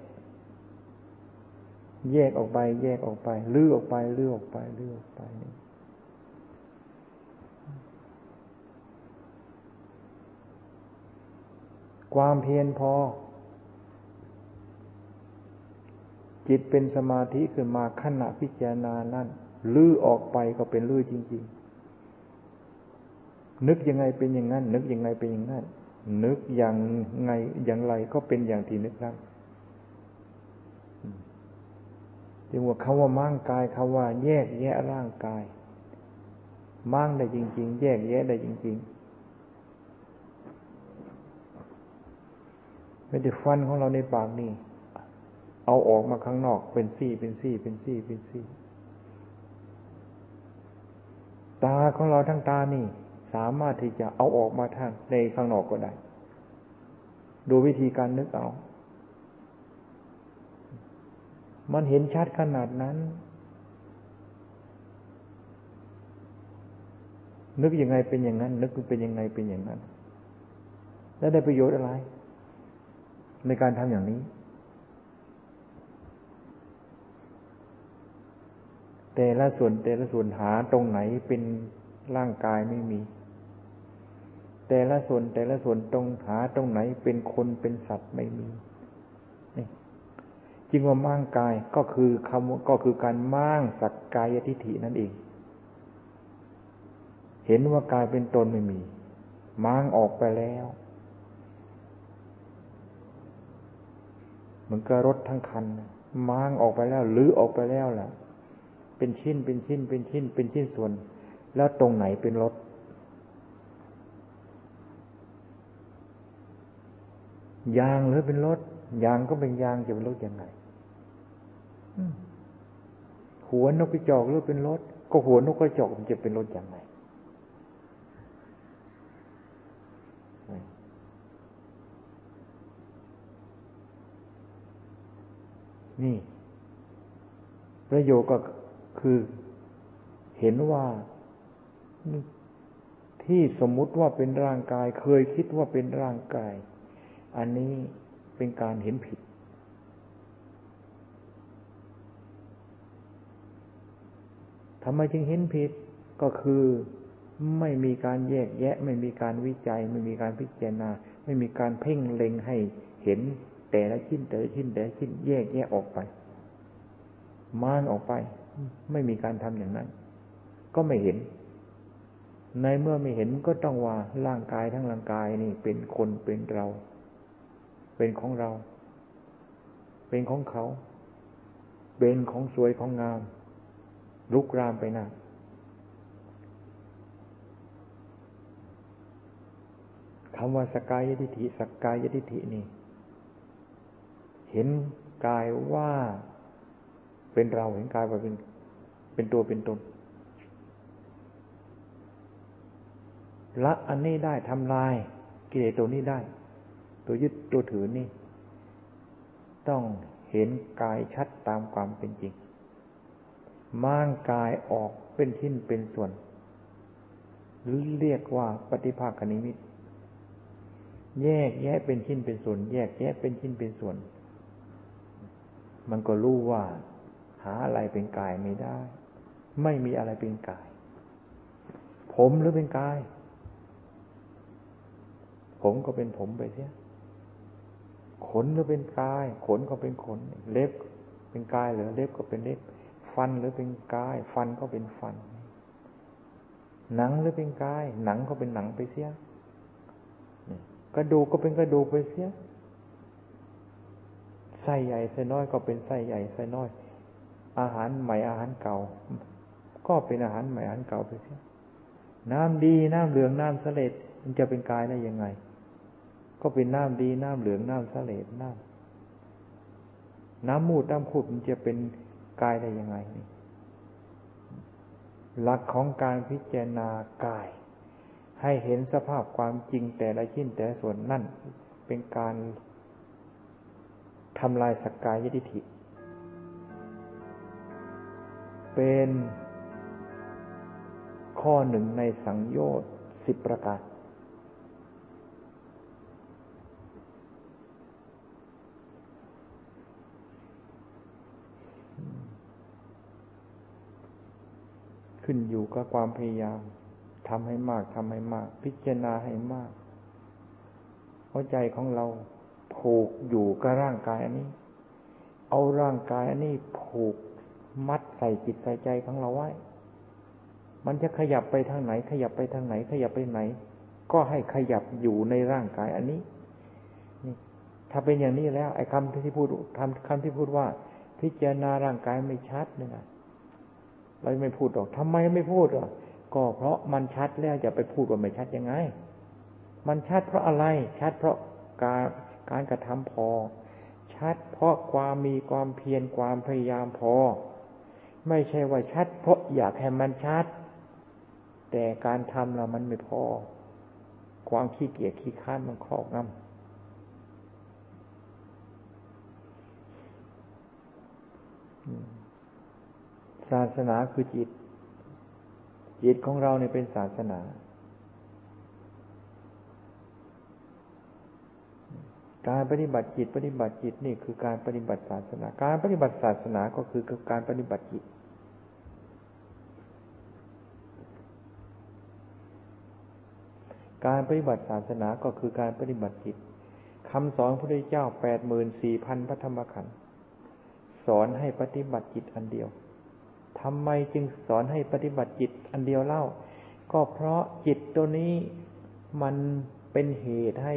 แยกออกไป แยกออกไปลื้อออกไปลื้อออกไปลื้อออกไปนี่ความเพียรพอ จิตเป็นสมาธิขึ้นมาขณะพิจารณานั่นลื้อออกไปก็เป็นลื้อจริง ๆ นึกยังไงเป็นอย่างนั้น นึกยังไงเป็นอย่างนั้น นึกอย่างไงอย่างไรก็เป็นอย่างที่นึกนั้นจึงว่าคำว่ามั่งกายคำว่า แยกแยะร่างกาย มั่งได้จริง ๆ แยกแยะได้จริง ๆ ไม่ได้ฟันของเราในปากนี่ เอาออกมาข้างนอกเป็นซี่เป็นซี่เป็นซี่เป็นซี่ ตาของเราทั้งตานี่ สามารถที่จะเอาออกมาทางในข้างนอกก็ได้ ดูวิธีการนึกเอา มันเห็นชัดขนาดนั้น นึกยังไงเป็นอย่างนั้น นึกเป็นยังไงเป็นอย่างนั้น แล้วได้ประโยชน์อะไร ในการทำอย่างนี้แต่ละส่วนแต่ละส่วนหาตรงไหนเป็นร่างกายไม่มี แต่ละส่วนแต่ละส่วนตรงหาตรงไหนเป็นคนเป็นสัตว์ไม่มีจริงว่ามั่งกายก็คือคำก็คือการมั่งสักกายทิฐินั่นเอง เห็นว่ากายเป็นตนไม่มีมั่งออกไปแล้วเหมือนกับรถทั้งคันม้างออกไปแล้วหรือออกไปแล้วแหละเป็นชิ้นเป็นชิ้นเป็นชิ้นเป็นชิ้นส่วน แล้วตรงไหนเป็นรถ ยางหรือเป็นรถยางก็เป็นยางจะเป็นรถยังไงหัวนกกระจอกหรือเป็นรถก็หัวนกกระจอกมันจะเป็นรถยังไงนี่ ประโยชน์ก็คือเห็นว่าที่สมมุติว่าเป็นร่างกาย เคยคิดว่าเป็นร่างกาย อันนี้เป็นการเห็นผิด ทำไมจึงเห็นผิดก็คือไม่มีการแยกแยะ ไม่มีการวิจัย ไม่มีการพิจารณา ไม่มีการเพ่งเล็งให้เห็นแต่ละชิ้นแต่ละชิ้นแต่ละชิ้นแยกแยกออกไปมางออกไป ไม่มีการทำอย่างนั้น ก็ไม่เห็น ในเมื่อไม่เห็นก็ต้องว่าร่างกายทั้งร่างกายนี่เป็นคนเป็นเรา เป็นของเรา เป็นของเขา เป็นของสวยของงาม ลุกรามไปหน้าคำว่าสกายยติฐิสกายยติฐินี่ เห็นกายว่าเป็นเราเห็นกายว่าเป็นเป็นตัวเป็นตนละอันนี้ได้ทำลายกิเลสตัวนี้ได้ ตัวยึดตัวถือนี่ ต้องเห็นกายชัดตามความเป็นจริงม่างกายออกเป็นชิ้นเป็นส่วน หรือเรียกว่าปฏิภาคนิมิต แยกแยะเป็นชิ้นเป็นส่วน แยกแยะเป็นชิ้นเป็นส่วน มันก็รู้ว่า หาอะไรเป็นกายไม่ได้ ไม่มีอะไรเป็นกาย ผมหรือเป็นกาย ผมก็เป็นผมไปเสีย ขนหรือเป็นกาย ขนก็เป็นขน เล็บเป็นกายหรือเล็บก็เป็นเล็บ ฟันหรือเป็นกาย ฟันก็เป็นฟัน หนังหรือเป็นกาย หนังก็เป็นหนังไปเสียกระดูกก็เป็นกระดูกไปเสียไส้ใหญ่ไส้น้อยก็เป็นไส้ใหญ่ไส้น้อย อาหารใหม่อาหารเก่า ก็เป็นอาหารใหม่อาหารเก่าไปเสียน้ำดีน้ำเหลืองน้ำเสลดมันจะเป็นกายได้ยังไง ก็เป็นน้ำดีน้ำเหลืองน้ำสเลดน้ำน้ำมูดน้ำขุดมันจะเป็นกายได้ยังไงนี่หลักของการพิจารณากาย ให้เห็นสภาพความจริงแต่ละชิ้นแต่ส่วนนั่นเป็นการทำลายสกกายทิฏฐิเป็นข้อหนึ่งในสังโยชน์สิบประการ ขึ้นอยู่กับความพยายามทำให้มากทำให้มาก พิจารณาให้มากหัวใจของเราผูกอยู่กับร่างกายอันนี้ เอาร่างกายอันนี้ผูกมัดใส่จิตใส่ใจของเราไว้ มันจะขยับไปทางไหน ขยับไปทางไหน ขยับไปไหน ก็ให้ขยับอยู่ในร่างกายอันนี้นี่ ถ้าเป็นอย่างนี้แล้ว ไอ้คำที่พูดคำคำที่พูดว่า พิจารณาร่างกายไม่ชัดเนี่ยนะ เราไม่พูดหรอกทำไมไม่พูดอะก็เพราะมันชัดแล้วจะไปพูดว่าไม่ชัดยังไง มันชัดเพราะอะไร ชัดเพราะการการกระทำพอ ชัดเพราะความมีความเพียรความพยายามพอ ไม่ใช่ว่าชัด เพราะอยากให้มันชัด แต่การทำเรามันไม่พอ ความขี้เกียจขี้ค้านมันครอบงำ ศาสนาคือจิต จิตของเราเนี่ยเป็นศาสนา การปฏิบัติจิตปฏิบัติจิตนี่คือการปฏิบัติศาสนา การปฏิบัติศาสนาก็คือการปฏิบัติจิตการปฏิบัติศาสนาก็คือการปฏิบัติจิตคำสอนพระพุทธเจ้าแปดหมื่นสี่พันพระธรรมขันธ์สอนให้ปฏิบัติจิตอันเดียว ทำไมจึงสอนให้ปฏิบัติจิตอันเดียวเล่า ก็เพราะจิตตัวนี้มันเป็นเหตุให้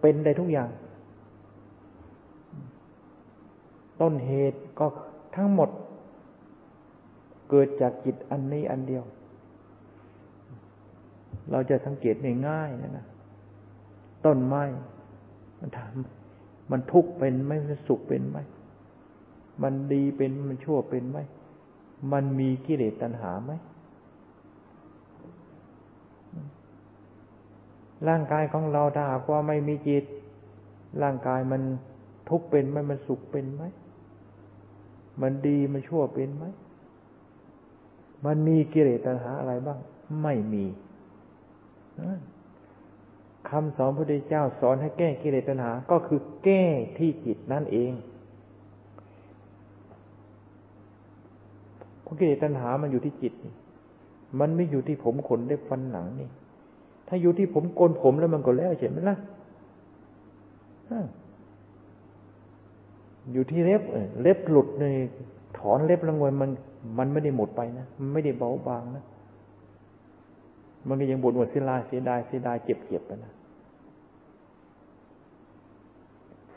เป็นได้ทุกอย่าง ต้นเหตุก็ทั้งหมด เกิดจากจิตอันนี้อันเดียว เราจะสังเกตง่ายๆนะนะต้นไม้มันทำมันทุกข์เป็นไหมมันสุขเป็นไหม มันดีเป็นมันชั่วเป็นไหม มันมีกิเลสตัณหาไหม ร่างกายของเราถ้าหากว่าไม่มีจิต ร่างกายมันทุกข์เป็นไหมมันสุขเป็นไหม มันดีมันชั่วเป็นไหม มันมีกิเลสตัณหาอะไรบ้าง ไม่มีคำสอนพระพุทธเจ้าสอนให้แก้กิเลสตัณหา ก็คือแก้ที่จิตนั่นเองเพ ราะกิเลสตัณหามันอยู่ที่จิตนี่มันไม่อยู่ที่ผมขนเล็บฟันหนังนี่ ถ้าอยู่ที่ผมโกนผมแล้วมันก็แล้วใช่ไหมล่ะอยู่ที่เล็บเล็บหลุดในถอนเล็บรางวัลมันมันไม่ได้หมดไปนะมันไม่ได้เบาบางนะมันก็ยังบ่นว่าเสียดายเสียดายเสียดายเจ็บเจ็บไปนะ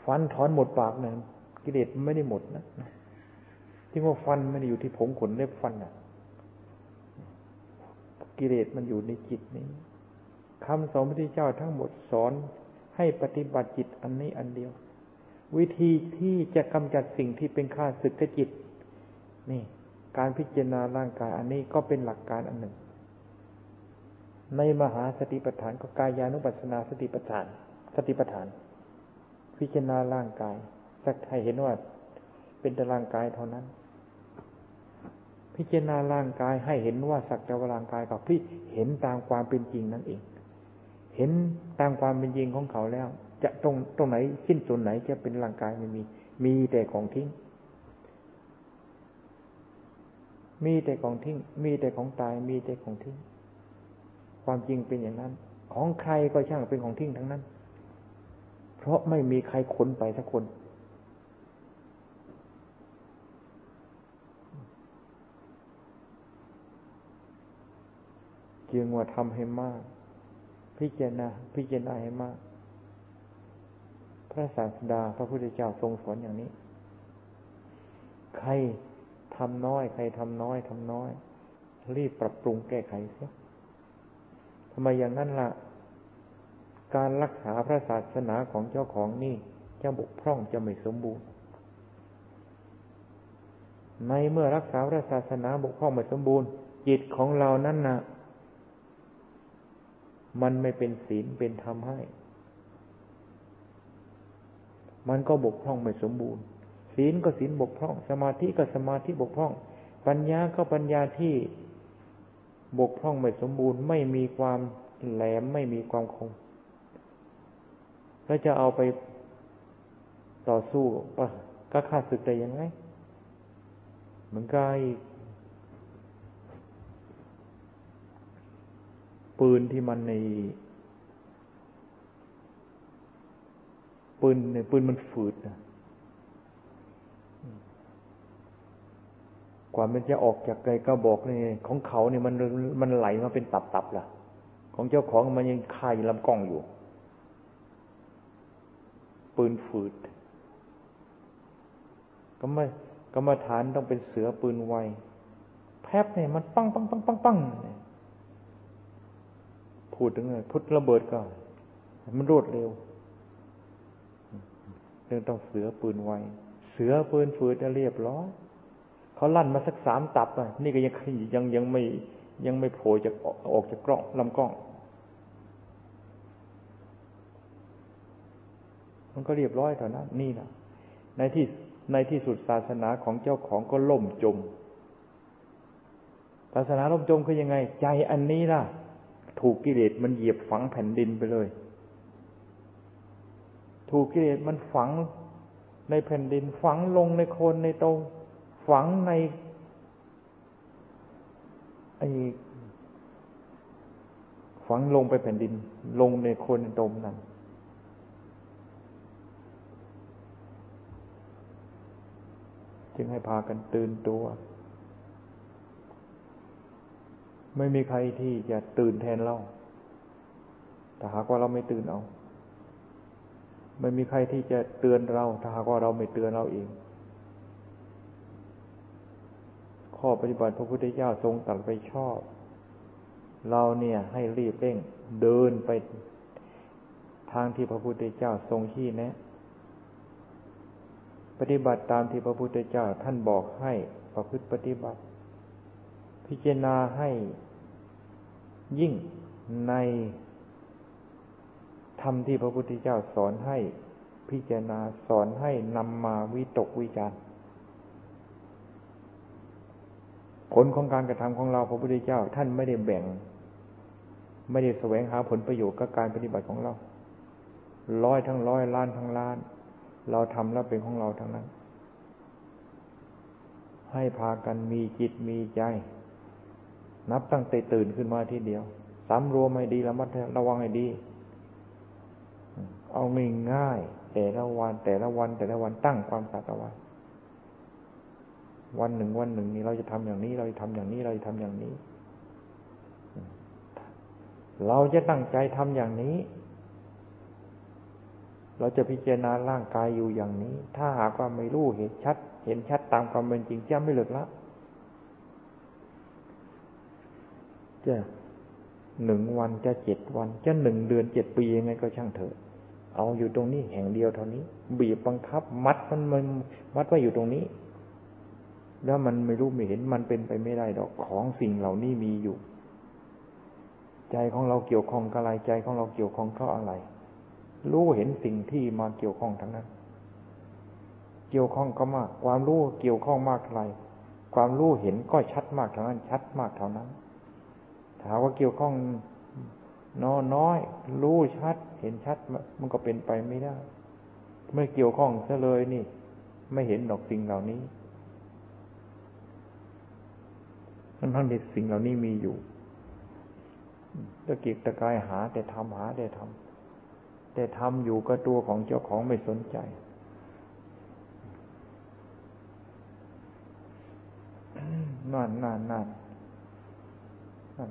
ฟันถอนหมดปากนะกิเลสไม่ได้หมดนะ ที่ว่าฟันมันอยู่ที่ผมขนเล็บฟันอะ กิเลสมันอยู่ในจิตนี้คำสอนพระพุทธเจ้าทั้งหมดสอนให้ปฏิบัติจิตอันนี้อันเดียว วิธีที่จะกำจัดสิ่งที่เป็นข้าศึกกับจิต นี่ การพิจารณาร่างกายอันนี้ก็เป็นหลักการอันหนึ่ง ในมหาสติปัฏฐานก็กายานุปัสสนาสติปัฏฐาน สติปัฏฐาน พิจารณาร่างกายสักให้เห็นว่าเป็นแต่ร่างกายเท่านั้น พิจารณาร่างกายให้เห็นว่าสักแต่ว่าร่างกายกับพี่เห็นตามความเป็นจริงนั่นเอง เห็นตามความเป็นจริงของเขาแล้ว จะตรงตรงไหนชิ้นส่วนไหนจะเป็นร่างกายไม่มี มีแต่ของทิ้ง มีแต่ของทิ้ง มีแต่ของตาย มีแต่ของทิ้ง ความจริงเป็นอย่างนั้น ของใครก็ช่างเป็นของทิ้งทั้งนั้น เพราะไม่มีใครขนไปสักคน จึงว่าทำให้มาก พิจารณาพิจารณาให้มาก พระศาสดาพระพุทธเจ้าทรงสอนอย่างนี้ ใครทำน้อย ใครทำน้อยทำน้อย รีบปรับปรุงแก้ไขเสียทำไมอย่างนั้นละ่ะ การรักษาพระศาสนาของเจ้าของนี่จะบกพร่องจะไม่สมบูรณ์ ในเมื่อรักษาพระศาสนาบกพร่องไม่สมบูรณ์ จิตของเรานั้นนะ่ะ มันไม่เป็นศีลเป็นธรรมให้ มันก็บกพร่องไม่สมบูรณ์ ศีลก็ศีลบกพร่อง สมาธิก็สมาธิบกพร่อง ปัญญาก็ปัญญาที่บกพร่องไม่สมบูรณ์ ไม่มีความแหลมไม่มีความคง แล้วจะเอาไปต่อสู้ก็ฆ่าศึกได้ยังไงเหมือนกับ ปืนที่มันในปืนเนี่ยปืนมันฝืดนะกว่ามันจะออกจากไกลก็บอกนี่ของเขาเนี่ยมันมันไหลมาเป็นตับๆล่ะ ของเจ้าของมันยังคายลำกล้องอยู่ ปืนฝืดก็ไม่กรรมฐานต้องเป็นเสือปืนไวแพบเนี่ยมันปังปังปังปังปัง พูดถึงไงพุทธระเบิดก็มันรวดเร็วเรื่องต้องเสือปืนไวเสือปืนฝืดเรียบร้อยเขาลั่นมาสักสามตับอะนี่ก็ยังยังยังไม่ยังไม่โผล่จากออกจากกล้องลำกล้อง มันก็เรียบร้อยเท่านั้นนี่นะในที่ในที่สุดศาสนาของเจ้าของก็ล่มจม ศาสนาล่มจมคือยังไง ใจอันนี้ล่ะ ถูกกิเลสมันเหยียบฝังแผ่นดินไปเลย ถูกกิเลสมันฝังในแผ่นดิน ฝังลงในโคนในตรงฝังในไอ้ฝังลงไปแผ่นดิน ลงในโคนในตมนั้นจึงให้พากันตื่นตัว ไม่มีใครที่จะตื่นแทนเราแต่หากว่าเราไม่ตื่นเอา ไม่มีใครที่จะเตือนเรา ถ้าหากว่าเราไม่เตือนเราเอง ข้อปฏิบัติพระพุทธเจ้าทรงตัดไปชอบ เราเนี่ยให้รีบเร่ง เดินไปทางที่พระพุทธเจ้าทรงชี้แนะ ปฏิบัติตามที่พระพุทธเจ้าท่านบอกให้ประพฤติปฏิบัติ พิจารณาให้ยิ่งในธรรมที่พระพุทธเจ้าสอนให้พิจารณาสอนให้นำมาวิตกวิจารผลของการกระทำของเราพระพุทธเจ้า ท่านไม่ได้แบ่ง ไม่ได้แสวงหาผลประโยชน์กับการปฏิบัติของเรา ร้อยทั้งร้อยล้านทั้งล้าน เราทำแล้วเป็นของเราทั้งนั้น ให้พากันมีจิตมีใจ นับตั้งแต่ตื่นขึ้นมาทีเดียวสำรวมให้ดีระมัดระวังให้ดี เอาง่ายง่ายแต่ละวัน แต่ละวัน แต่ละวันตั้งความสัตย์เอาไว้วันหนึ่งวันหนึ่งนี้เราจะทำอย่างนี้ เราจะทำอย่างนี้เราจะทำอย่างนี้ เราจะตั้งใจทำอย่างนี้ เราจะพิจารณาร่างกายอยู่อย่างนี้ ถ้าหากว่าไม่รู้เห็นชัด เห็นชัดตามความเป็นจริงจะไม่เลิกละ จะหนึ่งวันจะเจ็ดวัน จะหนึ่งเดือนเจ็ดปียังไงก็ช่างเถอะ เอาอยู่ตรงนี้แห่งเดียวเท่านี้ บีบบังคับ มัดมันมันมัดไว้อยู่ตรงนี้ แล้วมันไม่รู้ไม่เห็นมันเป็นไปไม่ได้ดอกของสิ่งเหล่านี้มีอยู่ ใจของเราเกี่ยวข้องกับอะไรใจของเราเกี่ยวข้องเพราะอะไร รู้เห็นสิ่งที่มาเกี่ยวข้องทั้งนั้น เกี่ยวข้องก็มาก ความรู้เกี่ยวข้องมากเท่าไรความรู้เห็นก็ชัดมากเท่านั้น ชัดมากเท่านั้น ถามว่าเกี่ยวข้องน้อยน้อย รู้ชัด เห็นชัดมันก็เป็นไปไม่ได้ ไม่เกี่ยวข้องซะเลยนี่ ไม่เห็นดอกสิ่งเหล่านี้ทั้งทั้งที่สิ่งเหล่านี้มีอยู่ตะกิกตะกายหา แต่ทำหาแต่ทำแต่ทำอยู่กับตัวของเจ้าของไม่สนใจนั่นนั่นนั่น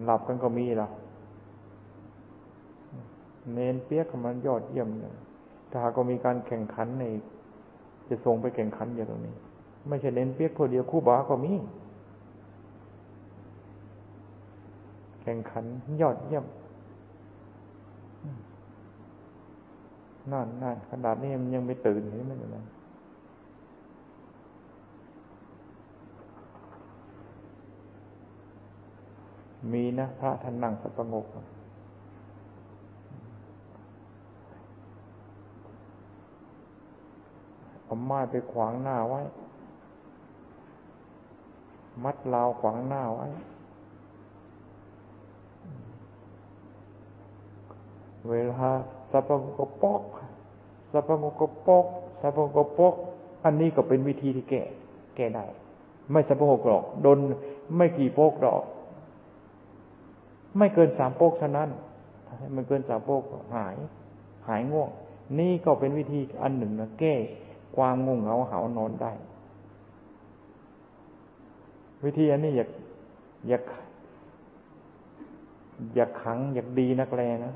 หลับกันก็มีละเน้นเปียกมันยอดเยี่ยมเลยถ้าหากมีการแข่งขันใน จะส่งไปแข่งขันอย่างตรงนี้ ไม่ใช่เน้นเปียกคนเดียวคู่บาก็มี แข่งขันยอดเยี่ยมนั่นนั่นขนาดนี้มันยังไม่ตื่นเห็นไหมนะ มีนะพระท่านนั่งสับประงกเอาไม้ไปขวางหน้าไว้ มัดลาวขวางหน้าไว้ เวลาสัพพงกปกสัพพงกปกสัพพงกปกอันนี้ก็เป็นวิธีที่แก้แก้ได้ ไม่สัพพงกหรอกโดนไม่กี่โปกหรอก ไม่เกินสามโปกเท่านั้น มันเกินสามโปกหาย หายง่วง นี่ก็เป็นวิธีอันหนึ่งนะแก้ ความงงเหงาเหานอนได้ วิธีอันนี้อย่าอย่าอย่าขังอย่าดีนักแลนะ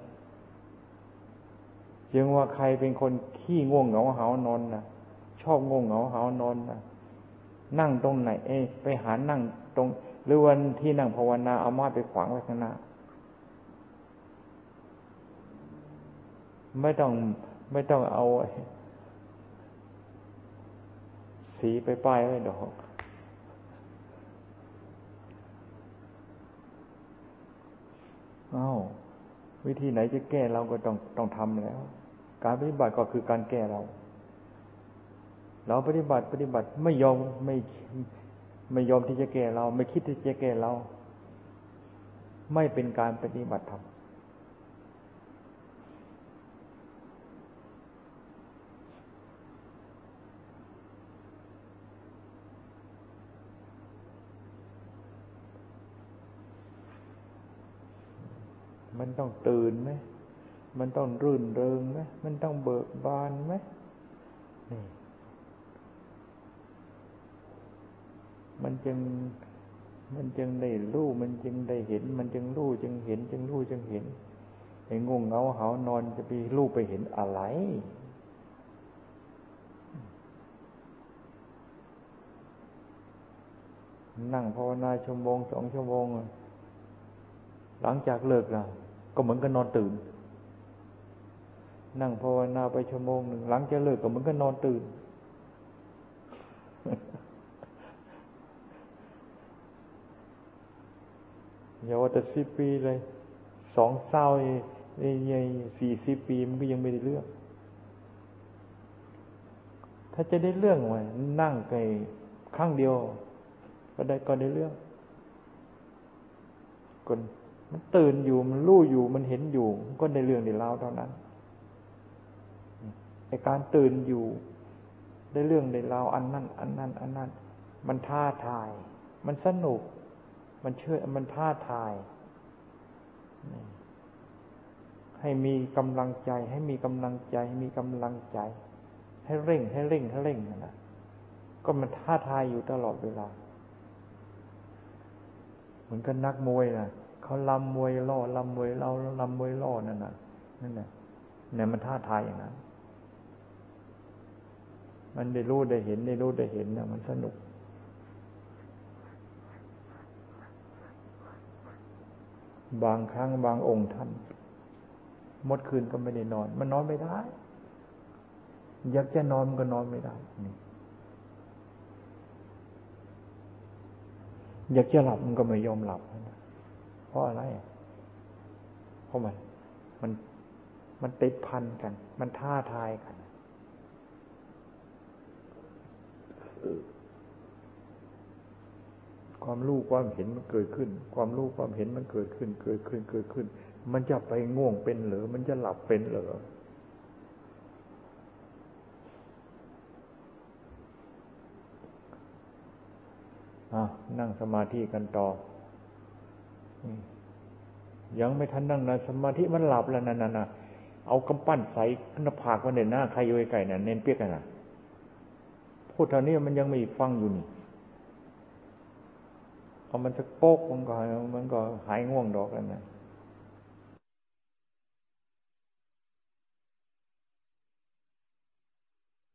จึงว่าใครเป็นคนขี้ง่วงเหงาเหานอนนะชอบง่วงเหงาเหานอนนะนั่งตรงไหน เอ้ไปหานั่งตรง หรือวันที่นั่งภาวนาเอามาไปขวางไว้ข้างหน้า ไม่ต้องไม่ต้องเอาสีไปป้ายไว้ดอกอา้าววิธีไหนจะแก้เราก็ต้องต้องทำแล้ว การปฏิบัติก็คือการแก้เรา เราปฏิบัติปฏิบัติไม่ยอมไม่ ไม่ยอมที่จะแก้เรา ไม่คิดที่จะแก้เรา ไม่เป็นการปฏิบัติธรรมมันต้องตื่นไหม มันต้องรื่นเริงไหม มันต้องเบิกบานไหมนี่ มันจึง มันจึงได้รู้มันจึงได้เห็น มันจึงรู้จึงเห็น จึงรู้จึงเห็นไอ้งงเงาเหานอนจะไปรู้ไปเห็นอะไรนั่งภาวนาชั่วโมงสองชั่วโมง หลังจากเลิกล้วก็เหมือนกับนอนตื่น นั่งภาวนาไปชั่วโมงหนึ่งหลังจะเลิกก็เหมือนกับนอนตื่น อย่าว่าแต่สิบปีเลยสองเศร้าเอ้ยสี่สิบปีมันก็ยังไม่ได้เรื่อง ถ้าจะได้เรื่องไว้นั่งไปครั้งเดียว ก็ได้ก็ได้เรื่องคนมันตื่นอยู่มันรู้อยู่มันเห็นอยู่ ก็ในเรื่องในราเท่านั้นในการตื่นอยู่ ได้เรื่องในราอันนั้น อันนั้น อันนั้น มันท้าทาย มันสนุก มันเชื่อมันท้าทาย ให้มีกำลังใจ ให้มีกำลังใจ มีกำลังใจ ให้เร่ง ให้เร่ง ให้เร่งนะก็มันท้าทายอยู่ตลอดเวลา เหมือนกับนักมวยนะเขาลำมวยล่อลำมวยเราลำมวยล่อนั่นน่ะนั่นแหละเนี่ยมันท้าทายอย่างนั้น มันได้รู้ได้เห็นได้รู้ได้เห็นนะมันสนุก บางครั้งบางองค์ท่านมดคืนก็ไม่ได้นอน มันนอนไม่ได้ อยากจะนอนมันก็นอนไม่ได้ อยากจะหลับมันก็ไม่ยอมหลับ เพราะอะไร เพราะมัน มัน มันติดพันกัน มันท้าทายกัน ความรู้ความเห็นมันเกิดขึ้น ความรู้ความเห็นมันเกิดขึ้น เกิดขึ้นเกิดขึ้น มันจะไปง่วงเป็นหรือมันจะหลับเป็นหรืออะนั่งสมาธิกันต่อ ยังไม่ทันนั่งนะสมาธิมันหลับแล้วนั่นน่ะเอากำปั้นใส่หน้าผากมันเด่นหน้าใครอยู่ไกลน่ะเน้นเปียกกันน่ะพูดเท่านี้มันยังไม่ฟังอยู่นี่ พอมันสักโป๊กมันก็มันก็หายง่วงดอกแล้วนะ